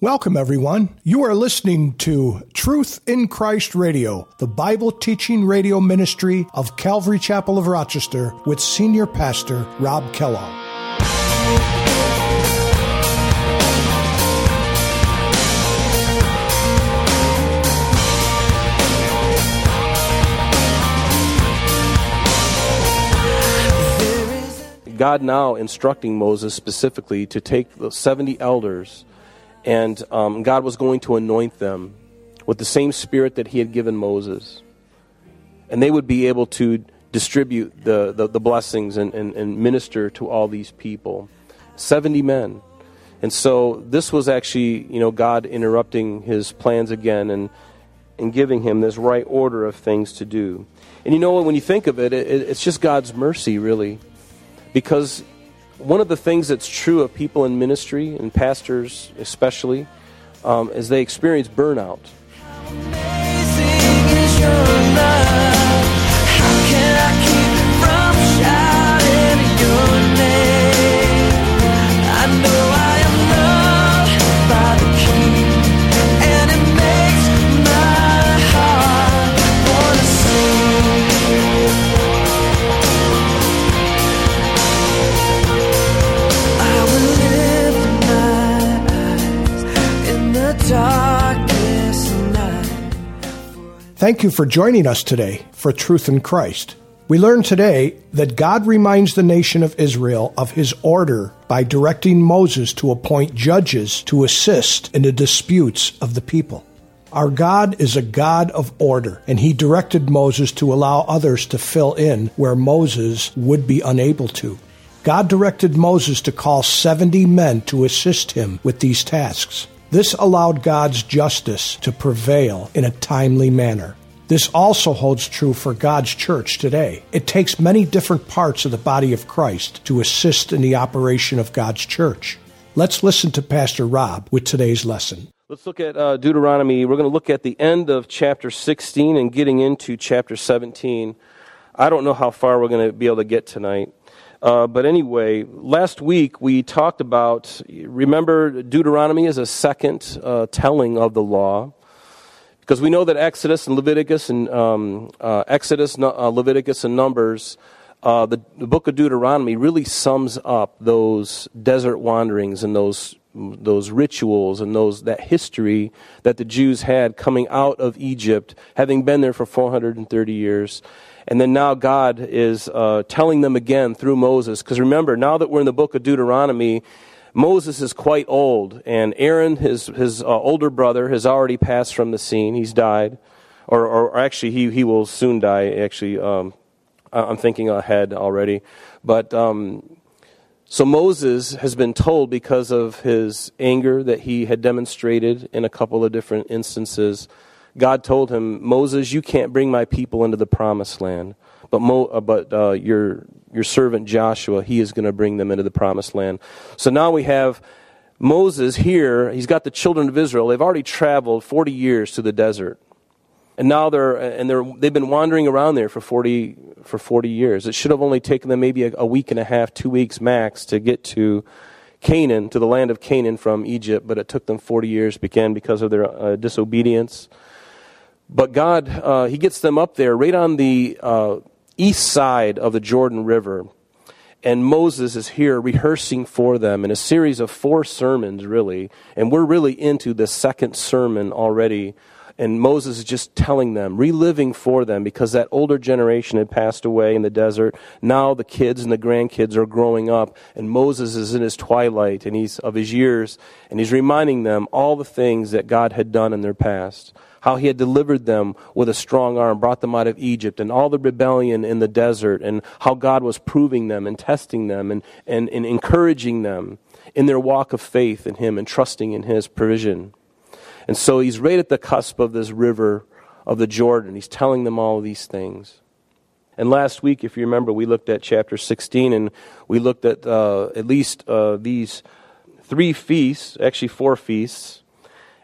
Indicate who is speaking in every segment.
Speaker 1: Welcome, everyone. You are listening to Truth in Christ Radio, the Bible teaching radio ministry of Calvary Chapel of Rochester with Senior Pastor Rob Kellogg.
Speaker 2: God now instructing Moses specifically to take the 70 elders, and um, God was going to anoint them with the same spirit that he had given Moses. And they would be able to distribute the, the, the blessings and, and, and minister to all these people. 70 men. And so this was actually, you know, God interrupting his plans again and, and giving him this right order of things to do. And you know, what, when you think of it, it it's just God's mercy, really. Because one of the things that's true of people in ministry, and pastors especially, um, is they experience burnout.
Speaker 1: Thank you for joining us today for Truth in Christ. We learn today that God reminds the nation of Israel of his order by directing Moses to appoint judges to assist in the disputes of the people. Our God is a God of order, and he directed Moses to allow others to fill in where Moses would be unable to. God directed Moses to call 70 men to assist him with these tasks. This allowed God's justice to prevail in a timely manner. This also holds true for God's church today. It takes many different parts of the body of Christ to assist in the operation of God's church. Let's listen to Pastor Rob with today's lesson.
Speaker 2: Let's look at uh, Deuteronomy. We're going to look at the end of chapter 16 and getting into chapter 17. I don't know how far we're going to be able to get tonight. Uh, but anyway, last week we talked about, remember, Deuteronomy is a second uh, telling of the law. Because we know that Exodus and Leviticus and um, uh, Exodus, uh, Leviticus, and Numbers, uh, the, the book of Deuteronomy really sums up those desert wanderings and those those rituals and those that history that the Jews had coming out of Egypt, having been there for 430 years. And then now God is uh, telling them again through Moses. Because remember, now that we're in the book of Deuteronomy, Moses is quite old, and Aaron, his, his uh, older brother, has already passed from the scene. He's died. Or, or actually, he, he will soon die. Actually, um, I'm thinking ahead already. But um, so Moses has been told because of his anger that he had demonstrated in a couple of different instances God told him, Moses, you can't bring my people into the promised land, but, Mo, uh, but uh, your, your servant Joshua, he is going to bring them into the promised land. So now we have Moses here. He's got the children of Israel. They've already traveled 40 years to the desert. And now they're, and they're, they've been wandering around there for 40, for 40 years. It should have only taken them maybe a, a week and a half, two weeks max to get to Canaan, to the land of Canaan from Egypt, but it took them 40 years, began because of their uh, disobedience. But God, uh, He gets them up there right on the uh, east side of the Jordan River. And Moses is here rehearsing for them in a series of four sermons, really. And we're really into the second sermon already. And Moses is just telling them, reliving for them, because that older generation had passed away in the desert. Now the kids and the grandkids are growing up, and Moses is in his twilight and he's of his years, and he's reminding them all the things that God had done in their past how he had delivered them with a strong arm, brought them out of Egypt, and all the rebellion in the desert, and how God was proving them and testing them and, and, and encouraging them in their walk of faith in him and trusting in his provision. And so he's right at the cusp of this river of the Jordan. He's telling them all of these things. And last week, if you remember, we looked at chapter 16 and we looked at uh, at least uh, these three feasts, actually four feasts,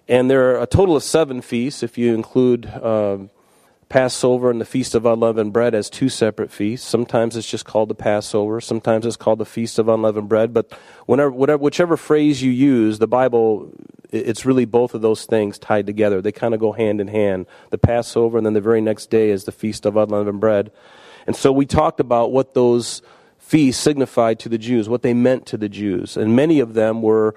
Speaker 2: and there are a total of seven feasts if you include um, Passover and the Feast of Unleavened Bread as two separate feasts. Sometimes it's just called the Passover. Sometimes it's called the Feast of Unleavened Bread. But whenever, whatever, whichever phrase you use, the Bible it's really both of those things tied together. They kind of go hand in hand. The Passover, and then the very next day is the Feast of Unleavened Bread. And so we talked about what those feasts signified to the Jews, what they meant to the Jews. And many of them were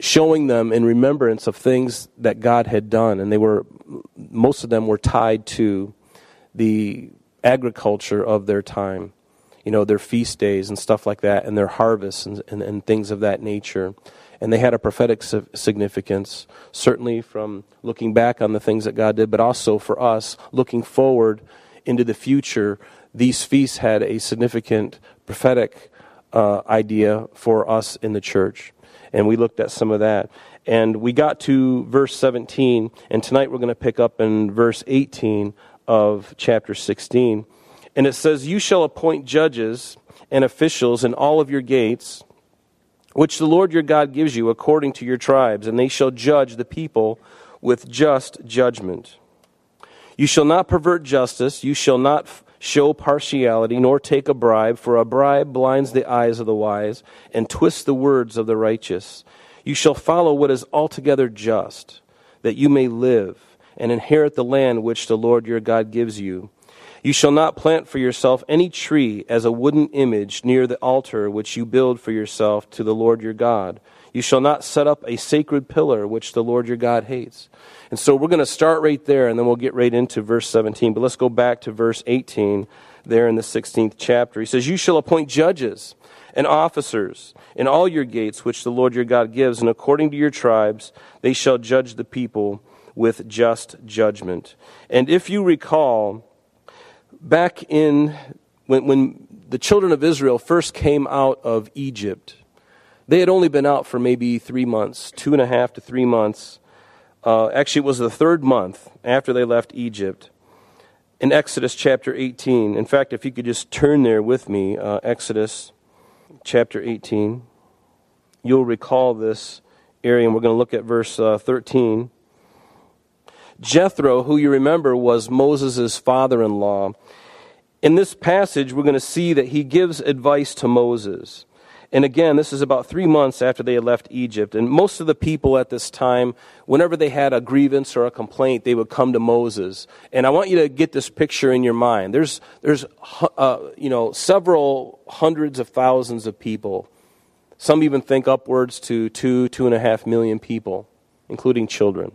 Speaker 2: showing them in remembrance of things that God had done. And they were, most of them were tied to the agriculture of their time, you know, their feast days and stuff like that, and their harvests and, and, and things of that nature. And they had a prophetic significance, certainly from looking back on the things that God did, but also for us looking forward into the future. These feasts had a significant prophetic uh, idea for us in the church. And we looked at some of that. And we got to verse 17, and tonight we're going to pick up in verse 18 of chapter 16. And it says, You shall appoint judges and officials in all of your gates, which the Lord your God gives you according to your tribes, and they shall judge the people with just judgment. You shall not pervert justice, you shall not show partiality, nor take a bribe, for a bribe blinds the eyes of the wise and twists the words of the righteous. You shall follow what is altogether just, that you may live and inherit the land which the Lord your God gives you. You shall not plant for yourself any tree as a wooden image near the altar which you build for yourself to the Lord your God. You shall not set up a sacred pillar which the Lord your God hates. And so we're going to start right there and then we'll get right into verse 17. But let's go back to verse 18 there in the 16th chapter. He says, You shall appoint judges and officers in all your gates which the Lord your God gives, and according to your tribes they shall judge the people with just judgment. And if you recall, back in when, when the children of Israel first came out of Egypt, they had only been out for maybe three months, two and a half to three months. Uh, actually, it was the third month after they left Egypt. In Exodus chapter 18. In fact, if you could just turn there with me, uh, Exodus chapter 18, you'll recall this area, and we're going to look at verse uh, 13. Jethro, who you remember was Moses' father in law, in this passage, we're going to see that he gives advice to Moses. And again, this is about three months after they had left Egypt. And most of the people at this time, whenever they had a grievance or a complaint, they would come to Moses. And I want you to get this picture in your mind. There's, there's uh, you know, several hundreds of thousands of people. Some even think upwards to two, two and a half million people, including children.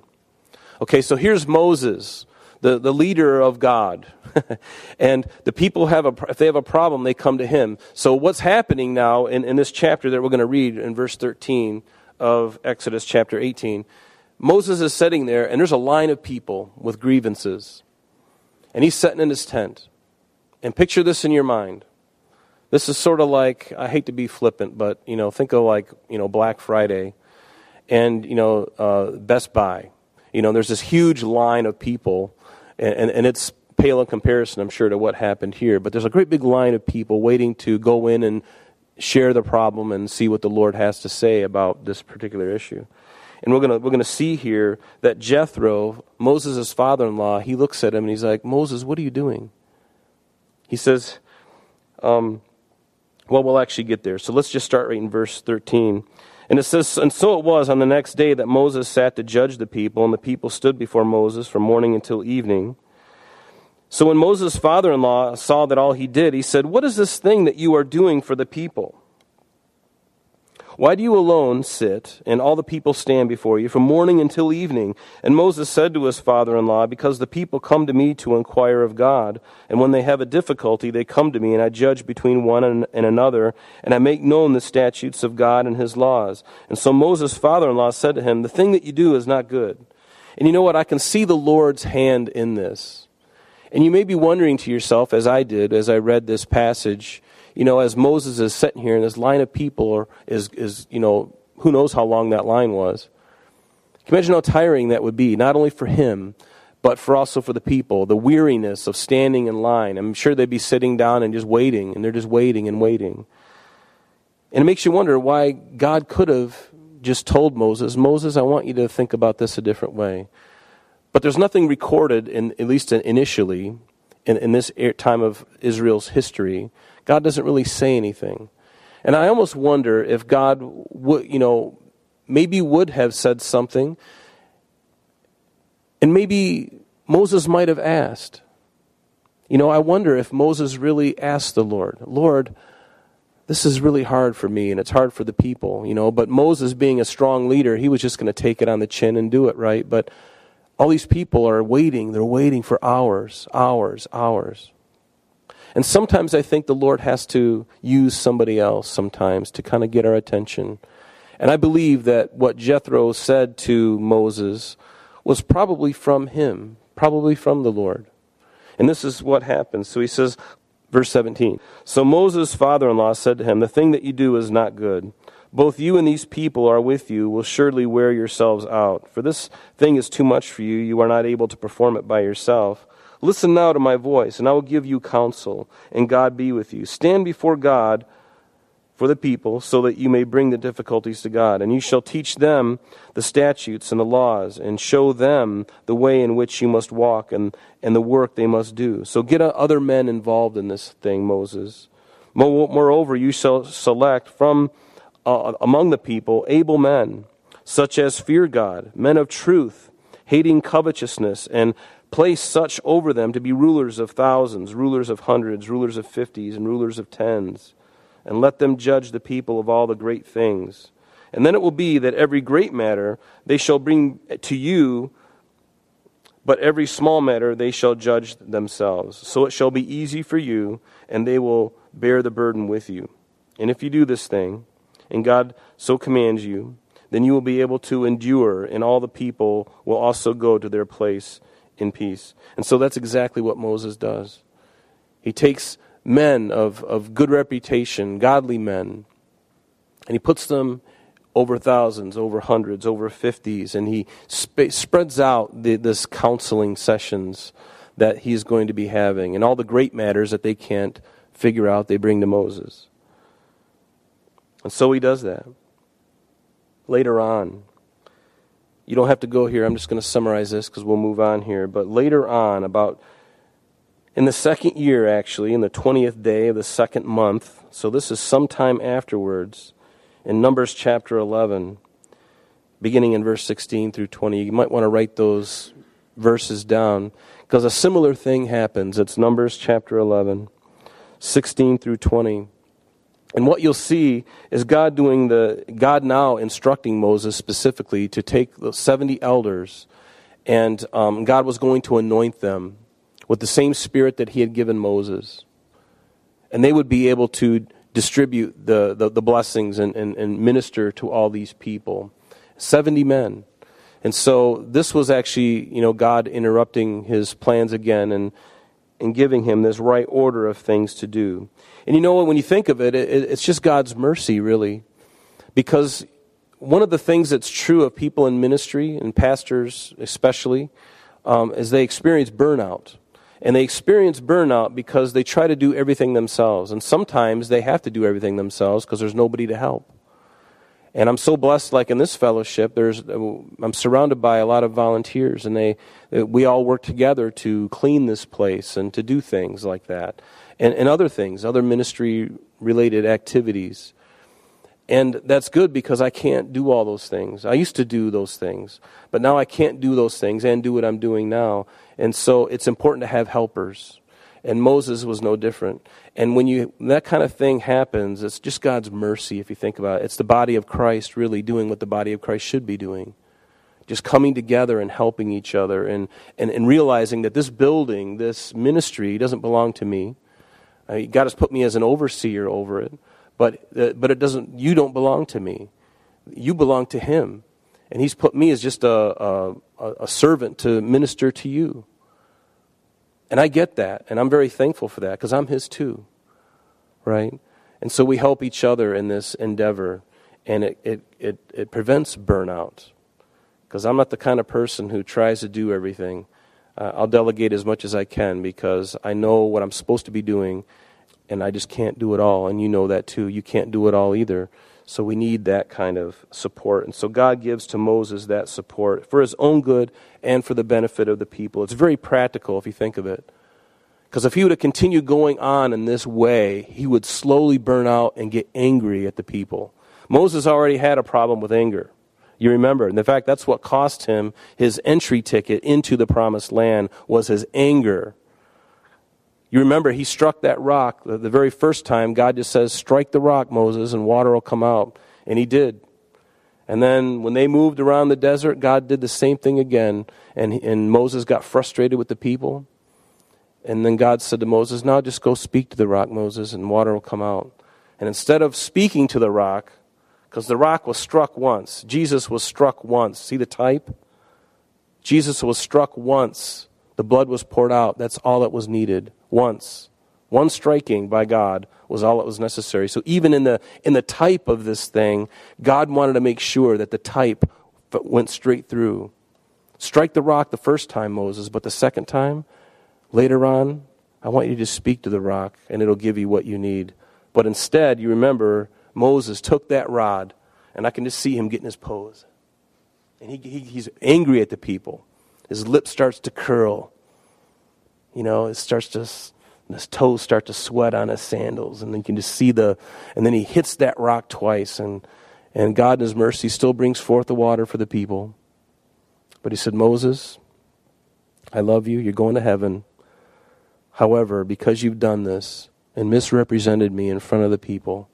Speaker 2: Okay, so here's Moses, the, the leader of God. and the people have a, if they have a problem, they come to him. So what's happening now in, in this chapter that we're going to read in verse 13 of Exodus chapter 18, Moses is sitting there and there's a line of people with grievances. And he's sitting in his tent. And picture this in your mind. This is sort of like, I hate to be flippant, but, you know, think of like, you know, Black Friday and, you know, uh, Best Buy you know, there's this huge line of people, and, and, and it's pale in comparison, I'm sure, to what happened here. But there's a great big line of people waiting to go in and share the problem and see what the Lord has to say about this particular issue. And we're going we're gonna see here that Jethro, Moses' father in law, he looks at him and he's like, Moses, what are you doing? He says, um, well, we'll actually get there. So let's just start right in verse 13. And it says, And so it was on the next day that Moses sat to judge the people, and the people stood before Moses from morning until evening. So when Moses' father in law saw that all he did, he said, What is this thing that you are doing for the people? Why do you alone sit, and all the people stand before you from morning until evening? And Moses said to his father in law, Because the people come to me to inquire of God, and when they have a difficulty, they come to me, and I judge between one and, another, and I make known the statutes of God and his laws. And so Moses' father in law said to him, The thing that you do is not good. And you know what? I can see the Lord's hand in this. And you may be wondering to yourself, as I did as I read this passage, you know, as Moses is sitting here and this line of people is, is, you know, who knows how long that line was. Can you imagine how tiring that would be, not only for him, but for also for the people, the weariness of standing in line. I'm sure they'd be sitting down and just waiting, and they're just waiting and waiting. And it makes you wonder why God could have just told Moses, Moses, I want you to think about this a different way. But there's nothing recorded, in, at least initially, in, in this er, time of Israel's history, God doesn't really say anything. And I almost wonder if God would, you know, maybe would have said something. And maybe Moses might have asked. You know, I wonder if Moses really asked the Lord, Lord, this is really hard for me and it's hard for the people, you know. But Moses, being a strong leader, he was just going to take it on the chin and do it, right? But all these people are waiting. They're waiting for hours, hours, hours. And sometimes I think the Lord has to use somebody else sometimes to kind of get our attention. And I believe that what Jethro said to Moses was probably from him, probably from the Lord. And this is what happens. So he says, verse 17 So Moses' father in law said to him, The thing that you do is not good. Both you and these people are with you will surely wear yourselves out. For this thing is too much for you. You are not able to perform it by yourself. Listen now to my voice, and I will give you counsel, and God be with you. Stand before God for the people, so that you may bring the difficulties to God. And you shall teach them the statutes and the laws, and show them the way in which you must walk and, and the work they must do. So get other men involved in this thing, Moses. Moreover, you shall select from uh, among the people able men, such as fear God, men of truth, hating covetousness, and place such over them to be rulers of thousands, rulers of hundreds, rulers of fifties, and rulers of tens and let them judge the people of all the great things. And then it will be that every great matter they shall bring to you, but every small matter they shall judge themselves. So it shall be easy for you, and they will bear the burden with you. And if you do this thing, and God so commands you, then you will be able to endure, and all the people will also go to their place in peace. And so that's exactly what Moses does. He takes men of, of good reputation, godly men. And he puts them over thousands, over hundreds, over fifties, and he sp- spreads out the, this counseling sessions that he's going to be having. And all the great matters that they can't figure out, they bring to Moses. And so he does that. Later on, you don't have to go here, I'm just going to summarize this because we'll move on here. But later on, about in the second year, actually, in the 20th day of the second month, so this is sometime afterwards, in Numbers chapter 11, beginning in verse 16 through 20. You might want to write those verses down because a similar thing happens. It's Numbers chapter 11, 16 through 20. And what you'll see is God doing the, God now instructing Moses specifically to take the 70 elders, and um, God was going to anoint them with the same spirit that he had given Moses. And they would be able to distribute the, the, the blessings and, and, and minister to all these people. 70 men. And so this was actually, you know, God interrupting his plans again and, and giving him this right order of things to do. And you know what, when you think of it, it, it's just God's mercy, really. Because one of the things that's true of people in ministry, and pastors especially, um, is they experience burnout. And they experience burnout because they try to do everything themselves. And sometimes they have to do everything themselves because there's nobody to help. And I'm so blessed, like in this fellowship, there's, I'm surrounded by a lot of volunteers, and they, we all work together to clean this place and to do things like that. And, and other things, other ministry related activities. And that's good because I can't do all those things. I used to do those things, but now I can't do those things and do what I'm doing now. And so it's important to have helpers. And Moses was no different. And when you that kind of thing happens, it's just God's mercy if you think about it. It's the body of Christ really doing what the body of Christ should be doing. Just coming together and helping each other and, and, and realizing that this building, this ministry, doesn't belong to me. Uh, God has put me as an overseer over it. But, uh, but it doesn't, you don't belong to me. You belong to Him. And He's put me as just a, a, a servant to minister to you. And I get that. And I'm very thankful for that because I'm His too. Right? And so we help each other in this endeavor. And it, it, it, it prevents burnout. Because I'm not the kind of person who tries to do everything. Uh, I'll delegate as much as I can because I know what I'm supposed to be doing and I just can't do it all. And you know that too. You can't do it all either. So we need that kind of support. And so God gives to Moses that support for his own good and for the benefit of the people. It's very practical if you think of it. Because if he would have continued going on in this way, he would slowly burn out and get angry at the people. Moses already had a problem with anger. You remember. And in fact, that's what cost him his entry ticket into the promised land was his anger. You remember he struck that rock the, the very first time. God just says, Strike the rock, Moses, and water will come out. And he did. And then when they moved around the desert, God did the same thing again. And, and Moses got frustrated with the people. And then God said to Moses, Now just go speak to the rock, Moses, and water will come out. And instead of speaking to the rock, because the rock was struck once. Jesus was struck once. See the type? Jesus was struck once. The blood was poured out. That's all that was needed. Once. One striking by God was all that was necessary. So even in the in the type of this thing, God wanted to make sure that the type went straight through. Strike the rock the first time, Moses, but the second time, later on, I want you to speak to the rock and it'll give you what you need. But instead, you remember Moses took that rod, and I can just see him getting his pose. And he, he, he's angry at the people. His lip starts to curl. You know, it starts to, his toes start to sweat on his sandals, and then you can just see the, and then he hits that rock twice, and, and God in his mercy still brings forth the water for the people. But he said, Moses, I love you. You're going to heaven. However, because you've done this and misrepresented me in front of the people,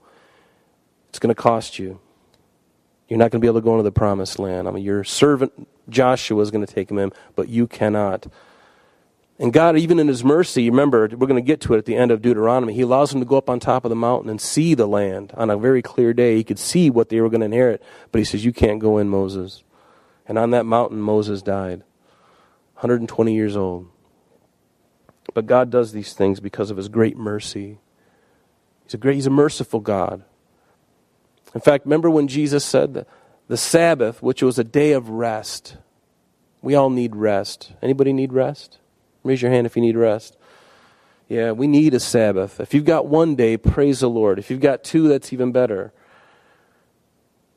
Speaker 2: it's going to cost you. You're not going to be able to go into the promised land. I mean, your servant Joshua is going to take him in, but you cannot. And God, even in His mercy, remember, we're going to get to it at the end of Deuteronomy, He allows them to go up on top of the mountain and see the land on a very clear day. He could see what they were going to inherit, but He says, You can't go in, Moses. And on that mountain, Moses died, 120 years old. But God does these things because of His great mercy. He's a, great, he's a merciful God. In fact, remember when Jesus said that the Sabbath, which was a day of rest. We all need rest. Anybody need rest? Raise your hand if you need rest. Yeah, we need a Sabbath. If you've got one day, praise the Lord. If you've got two, that's even better.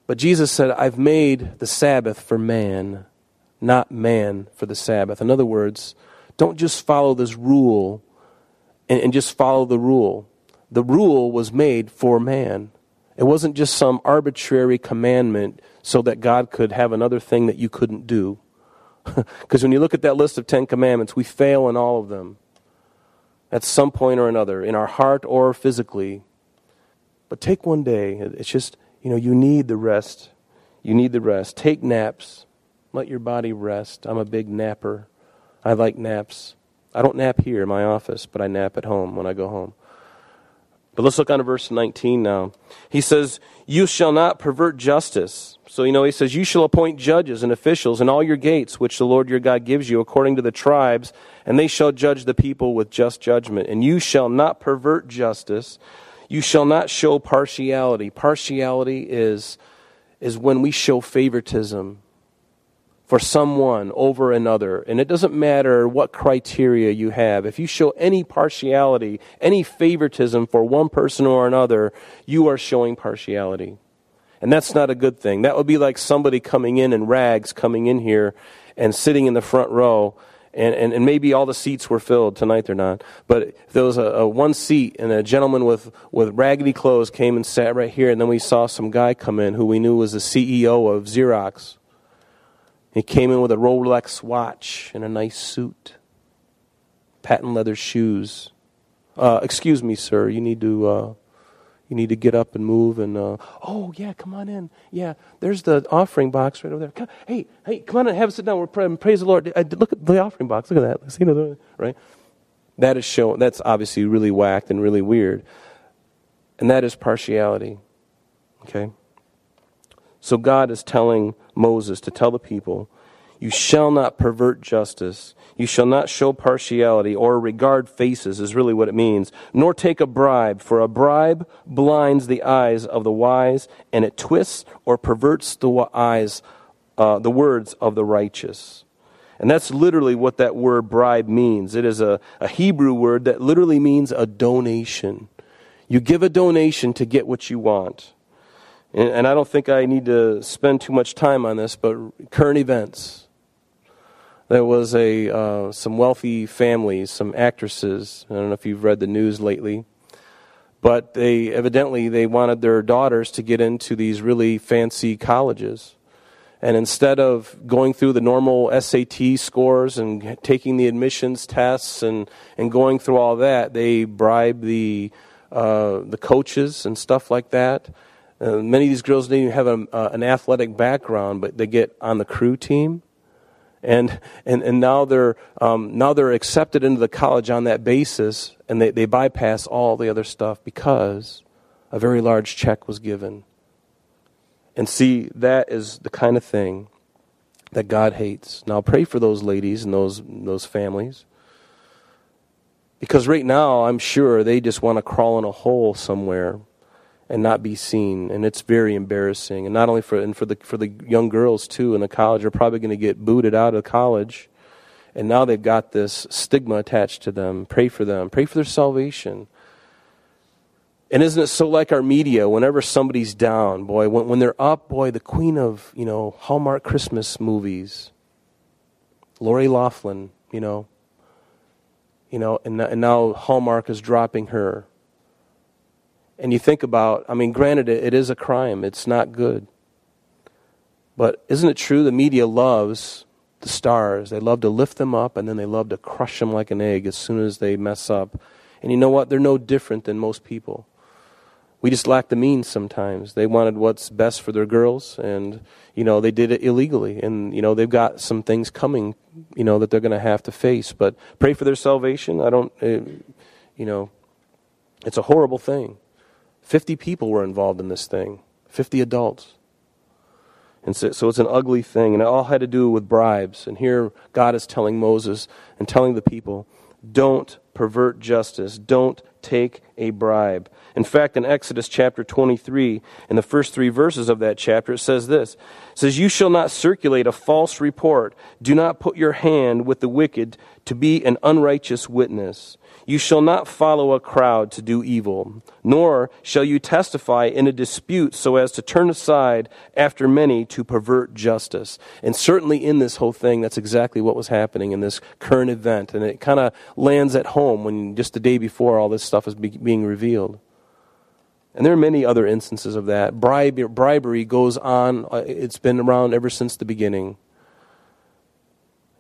Speaker 2: But Jesus said, I've made the Sabbath for man, not man for the Sabbath. In other words, don't just follow this rule and, and just follow the rule. The rule was made for man. It wasn't just some arbitrary commandment so that God could have another thing that you couldn't do. Because when you look at that list of Ten Commandments, we fail in all of them at some point or another, in our heart or physically. But take one day. It's just, you know, you need the rest. You need the rest. Take naps. Let your body rest. I'm a big napper. I like naps. I don't nap here in my office, but I nap at home when I go home. But let's look on to verse 19 now. He says, You shall not pervert justice. So, you know, he says, You shall appoint judges and officials in all your gates, which the Lord your God gives you, according to the tribes, and they shall judge the people with just judgment. And you shall not pervert justice. You shall not show partiality. Partiality is, is when we show favoritism for someone over another. And it doesn't matter what criteria you have. If you show any partiality, any favoritism for one person or another, you are showing partiality. And that's not a good thing. That would be like somebody coming in in rags, coming in here and sitting in the front row. And, and, and maybe all the seats were filled. Tonight they're not. But there was a, a one seat and a gentleman with, with raggedy clothes came and sat right here. And then we saw some guy come in who we knew was the CEO of Xerox he came in with a Rolex watch and a nice suit, patent leather shoes. Uh, excuse me, sir. You need to uh, you need to get up and move. And uh, oh yeah, come on in. Yeah, there's the offering box right over there. Come, hey, hey, come on and have a sit down. We're praying. Praise the Lord. Uh, look at the offering box. Look at that. See, right? That is shown. That's obviously really whacked and really weird, and that is partiality. Okay. So God is telling Moses to tell the people, You shall not pervert justice. You shall not show partiality or regard faces, is really what it means, nor take a bribe, for a bribe blinds the eyes of the wise, and it twists or perverts the eyes, uh, the words of the righteous. And that's literally what that word bribe means. It is a, a Hebrew word that literally means a donation. You give a donation to get what you want. And, I don't think I need to spend too much time on this, but current events. There was a uh, some wealthy families, some actresses. I don't know if you've read the news lately, but they evidently they wanted their daughters to get into these really fancy colleges, And instead of going through the normal SAT scores and taking the admissions tests and, and going through all that, they bribe the, uh, the coaches and stuff like that. Uh, many of these girls didn't even have a, uh, an athletic background, but they get on the crew team. And, and, and now, they're, um, now they're accepted into the college on that basis, and they, they bypass all the other stuff because a very large check was given and see, that is the kind of thing that God hates. Now, pray for those ladies and those, those families. Because right now, I'm sure they just want to crawl in a hole somewhere and not be seen. And it's very embarrassing. And not only for, and for, the, for the young girls, too, in the college, are probably going to get booted out of college. And now they've got this stigma attached to them. Pray for them. Pray for their salvation. And isn't it so like our media? Whenever somebody's down, boy, when, when they're up, boy, the queen of, you know, Hallmark Christmas movies, Lori Loughlin, you know, you know, and, and now Hallmark is dropping her. And you think about, I mean, granted, it, it is a crime. It's not good. But isn't it true the media loves the stars? They love to lift them up and then they love to crush them like an egg as soon as they mess up. And you know what? They're no different than most people we just lack the means sometimes. They wanted what's best for their girls, and you know they did it illegally, and you know they've got some things coming, you know that they're going to have to face. But pray for their salvation. I don't, uh, you know, it's a horrible thing. Fifty people were involved in this thing. Fifty adults. And so, so, it's an ugly thing, and it all had to do with bribes. And here God is telling Moses and telling the people, don't pervert justice, don't take a bribe. In fact, in Exodus chapter 23, in the first three verses of that chapter, it says this It says, You shall not circulate a false report. Do not put your hand with the wicked to be an unrighteous witness. You shall not follow a crowd to do evil, nor shall you testify in a dispute so as to turn aside after many to pervert justice. And certainly in this whole thing, that's exactly what was happening in this current event. And it kind of lands at home when just the day before all this stuff is be- being revealed. And there are many other instances of that. bribery goes on, uh, it's been around ever since the beginning.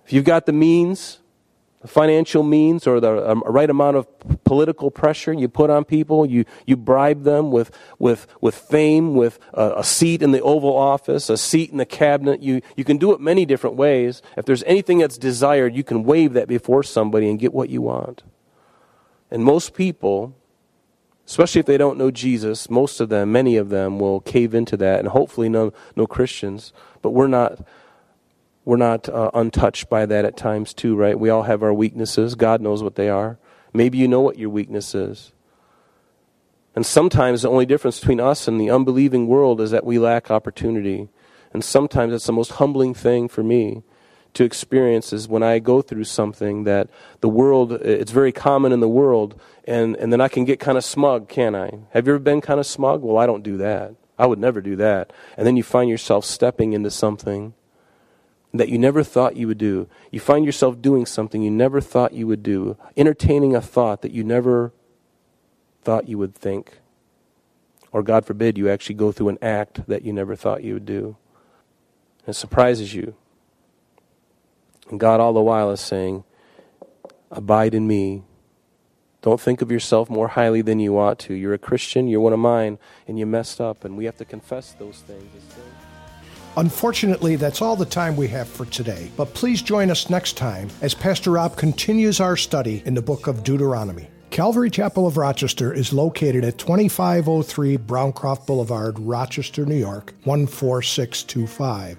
Speaker 2: If you've got the means, financial means or the um, right amount of political pressure you put on people. You, you bribe them with, with, with fame, with a, a, seat in the Oval Office, a seat in the cabinet. You, you can do it many different ways. If there's anything that's desired, you can wave that before somebody and get what you want. And most people, especially if they don't know Jesus, most of them, many of them, will cave into that, and hopefully no, no Christians. But we're not we're not uh, untouched by that at times too, right? We all have our weaknesses. God knows what they are. Maybe you know what your weakness is. And sometimes the only difference between us and the unbelieving world is that we lack opportunity. And sometimes it's the most humbling thing for me to experience is when I go through something that the world, it's very common in the world, and, and then I can get kind of smug, can I? Have you ever been kind of smug? Well, I don't do that. I would never do that. And then you find yourself stepping into something that you never thought you would do. You find yourself doing something you never thought you would do, entertaining a thought that you never thought you would think. Or, God forbid, you actually go through an act that you never thought you would do. It surprises you. And God, all the while, is saying, Abide in me. Don't think of yourself more highly than you ought to. You're a Christian, you're one of mine, and you messed up, and we have to confess those things.
Speaker 1: Unfortunately, that's all the time we have for today, but please join us next time as Pastor Rob continues our study in the book of Deuteronomy. Calvary Chapel of Rochester is located at 2503 Browncroft Boulevard, Rochester, New York, 14625.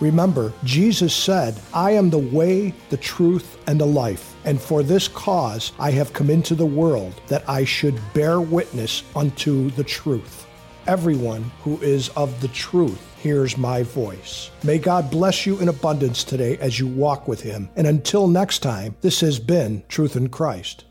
Speaker 1: Remember, Jesus said, I am the way, the truth, and the life, and for this cause I have come into the world, that I should bear witness unto the truth. Everyone who is of the truth hears my voice. May God bless you in abundance today as you walk with Him. And until next time, this has been Truth in Christ.